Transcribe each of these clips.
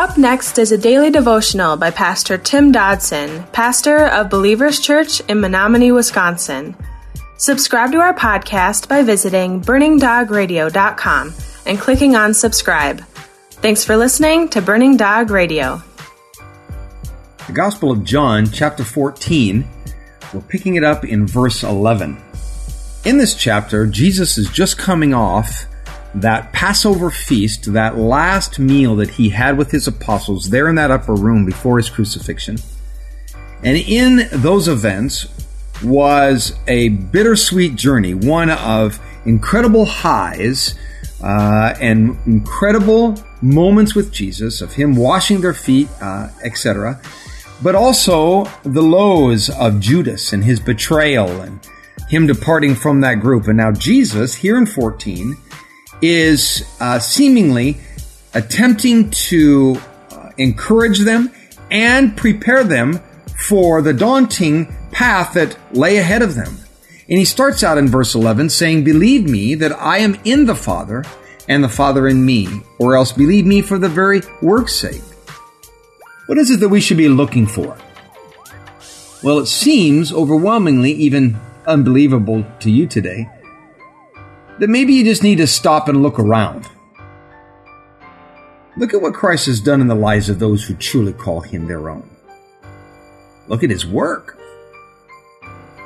Up next is a daily devotional by Pastor Tim Dodson, pastor of Believers Church in Menominee, Wisconsin. Subscribe to our podcast by visiting burningdogradio.com and clicking on subscribe. Thanks for listening to Burning Dog Radio. The Gospel of John, chapter 14, we're picking it up in verse 11. In this chapter, Jesus is just coming off that Passover feast, that last meal that he had with his apostles there in that upper room before his crucifixion. And in those events was a bittersweet journey, one of incredible highs uh, and incredible moments with Jesus, of him washing their feet, uh, etc., but also the lows of Judas and his betrayal and him departing from that group. And now Jesus, here in 14, is uh, seemingly attempting to uh, encourage them and prepare them for the daunting path that lay ahead of them. And he starts out in verse 11 saying, Believe me that I am in the Father and the Father in me, or else believe me for the very work's sake. What is it that we should be looking for? Well, it seems overwhelmingly, even unbelievable to you today, that maybe you just need to stop and look around. Look at what Christ has done in the lives of those who truly call him their own. Look at his work.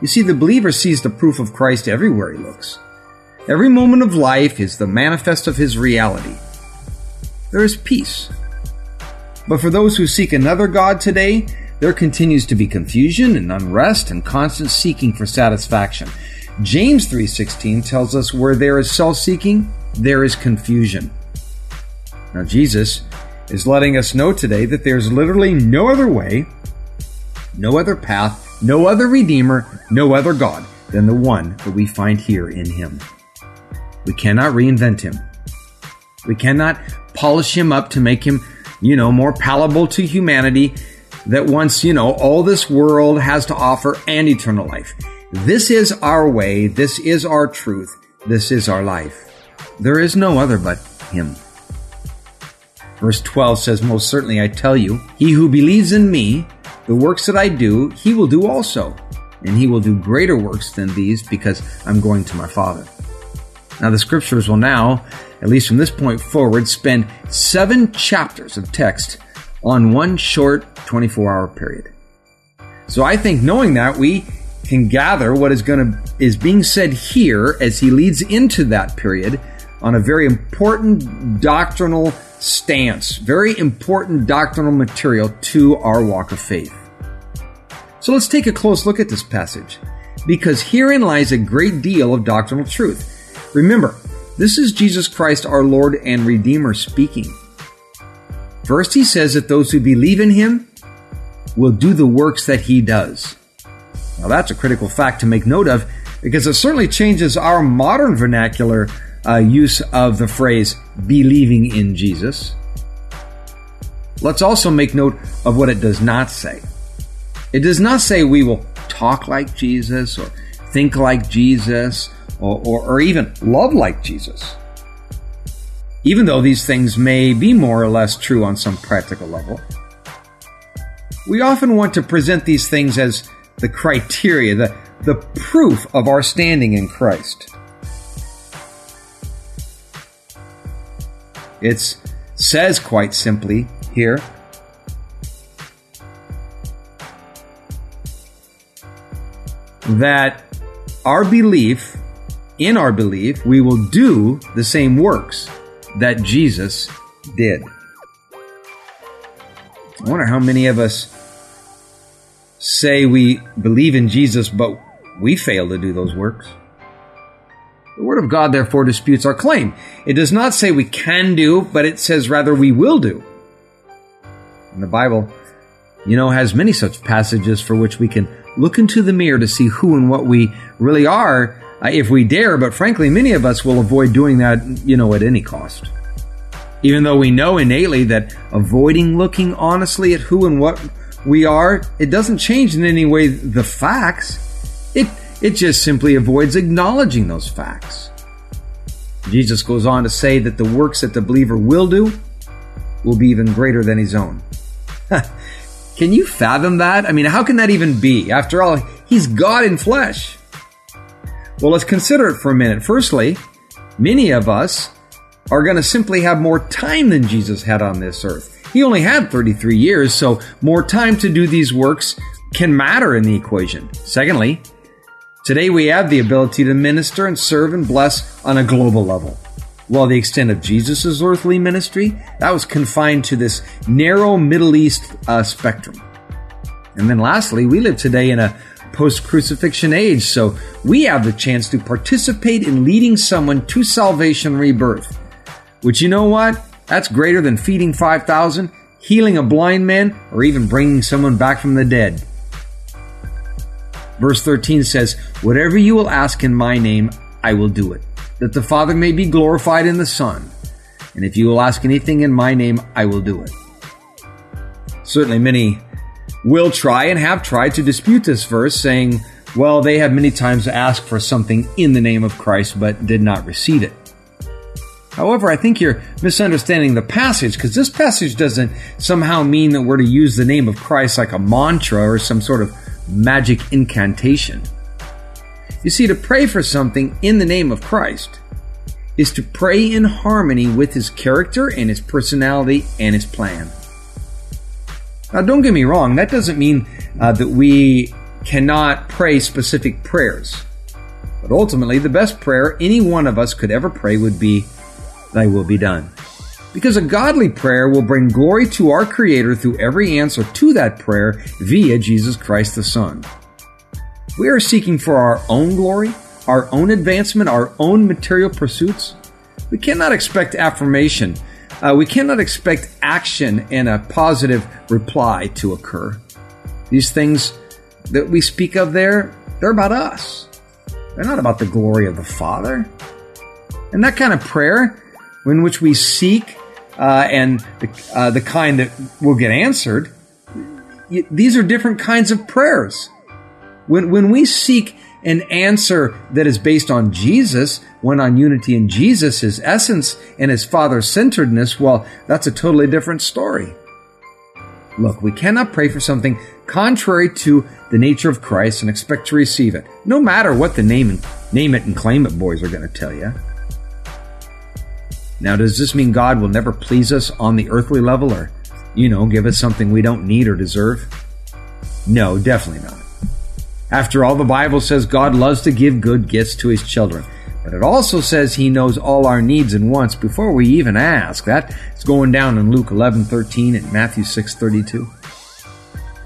You see, the believer sees the proof of Christ everywhere he looks. Every moment of life is the manifest of his reality. There is peace. But for those who seek another God today, there continues to be confusion and unrest and constant seeking for satisfaction. James 3:16 tells us where there is self-seeking, there is confusion. Now Jesus is letting us know today that there's literally no other way, no other path, no other redeemer, no other God than the one that we find here in him. We cannot reinvent him. We cannot polish him up to make him, you know, more palatable to humanity that wants, you know, all this world has to offer and eternal life. This is our way. This is our truth. This is our life. There is no other but Him. Verse 12 says, Most certainly I tell you, he who believes in me, the works that I do, he will do also. And he will do greater works than these because I'm going to my Father. Now, the scriptures will now, at least from this point forward, spend seven chapters of text on one short 24 hour period. So I think knowing that, we can gather what is going to is being said here as he leads into that period on a very important doctrinal stance, very important doctrinal material to our walk of faith. So let's take a close look at this passage because herein lies a great deal of doctrinal truth. Remember, this is Jesus Christ, our Lord and Redeemer, speaking. First, he says that those who believe in him will do the works that he does. Now, that's a critical fact to make note of because it certainly changes our modern vernacular uh, use of the phrase believing in Jesus. Let's also make note of what it does not say. It does not say we will talk like Jesus or think like Jesus or, or, or even love like Jesus. Even though these things may be more or less true on some practical level, we often want to present these things as the criteria, the, the proof of our standing in Christ. It says quite simply here that our belief, in our belief, we will do the same works that Jesus did. I wonder how many of us say we believe in Jesus, but we fail to do those works. The Word of God, therefore, disputes our claim. It does not say we can do, but it says rather we will do. And the Bible, you know, has many such passages for which we can look into the mirror to see who and what we really are uh, if we dare, but frankly, many of us will avoid doing that, you know, at any cost. Even though we know innately that avoiding looking honestly at who and what we are, it doesn't change in any way the facts. It, it just simply avoids acknowledging those facts. Jesus goes on to say that the works that the believer will do will be even greater than his own. can you fathom that? I mean, how can that even be? After all, he's God in flesh. Well, let's consider it for a minute. Firstly, many of us are going to simply have more time than Jesus had on this earth. He only had 33 years, so more time to do these works can matter in the equation. Secondly, today we have the ability to minister and serve and bless on a global level. While the extent of Jesus' earthly ministry, that was confined to this narrow Middle East uh, spectrum. And then lastly, we live today in a post crucifixion age, so we have the chance to participate in leading someone to salvation rebirth. Which you know what? That's greater than feeding 5,000, healing a blind man, or even bringing someone back from the dead. Verse 13 says, Whatever you will ask in my name, I will do it, that the Father may be glorified in the Son. And if you will ask anything in my name, I will do it. Certainly, many will try and have tried to dispute this verse, saying, well, they have many times asked for something in the name of Christ, but did not receive it. However, I think you're misunderstanding the passage because this passage doesn't somehow mean that we're to use the name of Christ like a mantra or some sort of magic incantation. You see, to pray for something in the name of Christ is to pray in harmony with his character and his personality and his plan. Now, don't get me wrong, that doesn't mean uh, that we cannot pray specific prayers. But ultimately, the best prayer any one of us could ever pray would be, Thy will be done. Because a godly prayer will bring glory to our Creator through every answer to that prayer via Jesus Christ the Son. We are seeking for our own glory, our own advancement, our own material pursuits. We cannot expect affirmation. Uh, we cannot expect action and a positive reply to occur. These things that we speak of there, they're about us. They're not about the glory of the Father. And that kind of prayer, in which we seek uh, and the, uh, the kind that will get answered, these are different kinds of prayers. When, when we seek an answer that is based on Jesus, one on unity in Jesus, his essence, and his father centeredness, well, that's a totally different story. Look, we cannot pray for something contrary to the nature of Christ and expect to receive it, no matter what the name name it and claim it boys are going to tell you. Now, does this mean God will never please us on the earthly level or, you know, give us something we don't need or deserve? No, definitely not. After all, the Bible says God loves to give good gifts to his children. But it also says he knows all our needs and wants before we even ask. That is going down in Luke 11:13 and Matthew 6:32.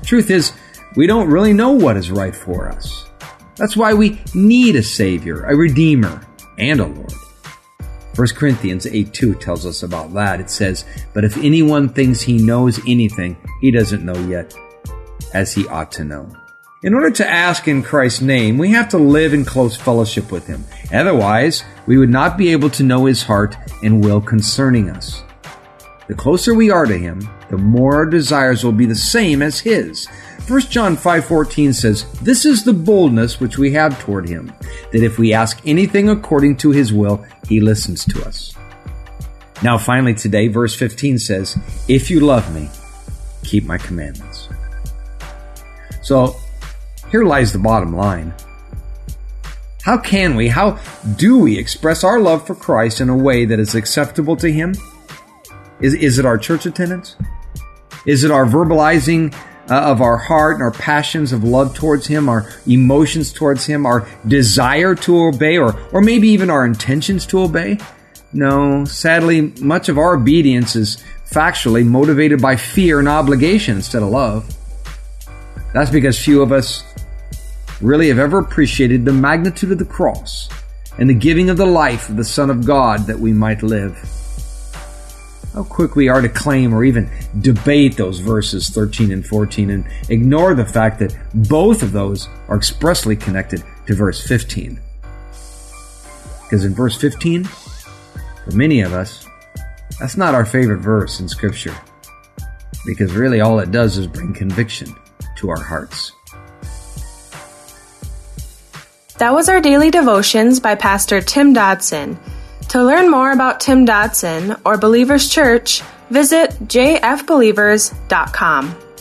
Truth is, we don't really know what is right for us. That's why we need a savior, a redeemer, and a Lord. 1 Corinthians 8 2 tells us about that. It says, But if anyone thinks he knows anything, he doesn't know yet as he ought to know. In order to ask in Christ's name, we have to live in close fellowship with Him. Otherwise, we would not be able to know His heart and will concerning us. The closer we are to Him, the more our desires will be the same as His. 1 John 5:14 says, "This is the boldness which we have toward him, that if we ask anything according to his will, he listens to us." Now finally today verse 15 says, "If you love me, keep my commandments." So, here lies the bottom line. How can we, how do we express our love for Christ in a way that is acceptable to Him? Is, is it our church attendance? Is it our verbalizing uh, of our heart and our passions of love towards Him, our emotions towards Him, our desire to obey, or, or maybe even our intentions to obey? No, sadly, much of our obedience is factually motivated by fear and obligation instead of love. That's because few of us really have ever appreciated the magnitude of the cross and the giving of the life of the Son of God that we might live. How quick we are to claim or even debate those verses 13 and 14 and ignore the fact that both of those are expressly connected to verse 15. Because in verse 15, for many of us, that's not our favorite verse in Scripture. Because really all it does is bring conviction to our hearts. That was our daily devotions by Pastor Tim Dodson. To learn more about Tim Dodson or Believers Church, visit jfbelievers.com.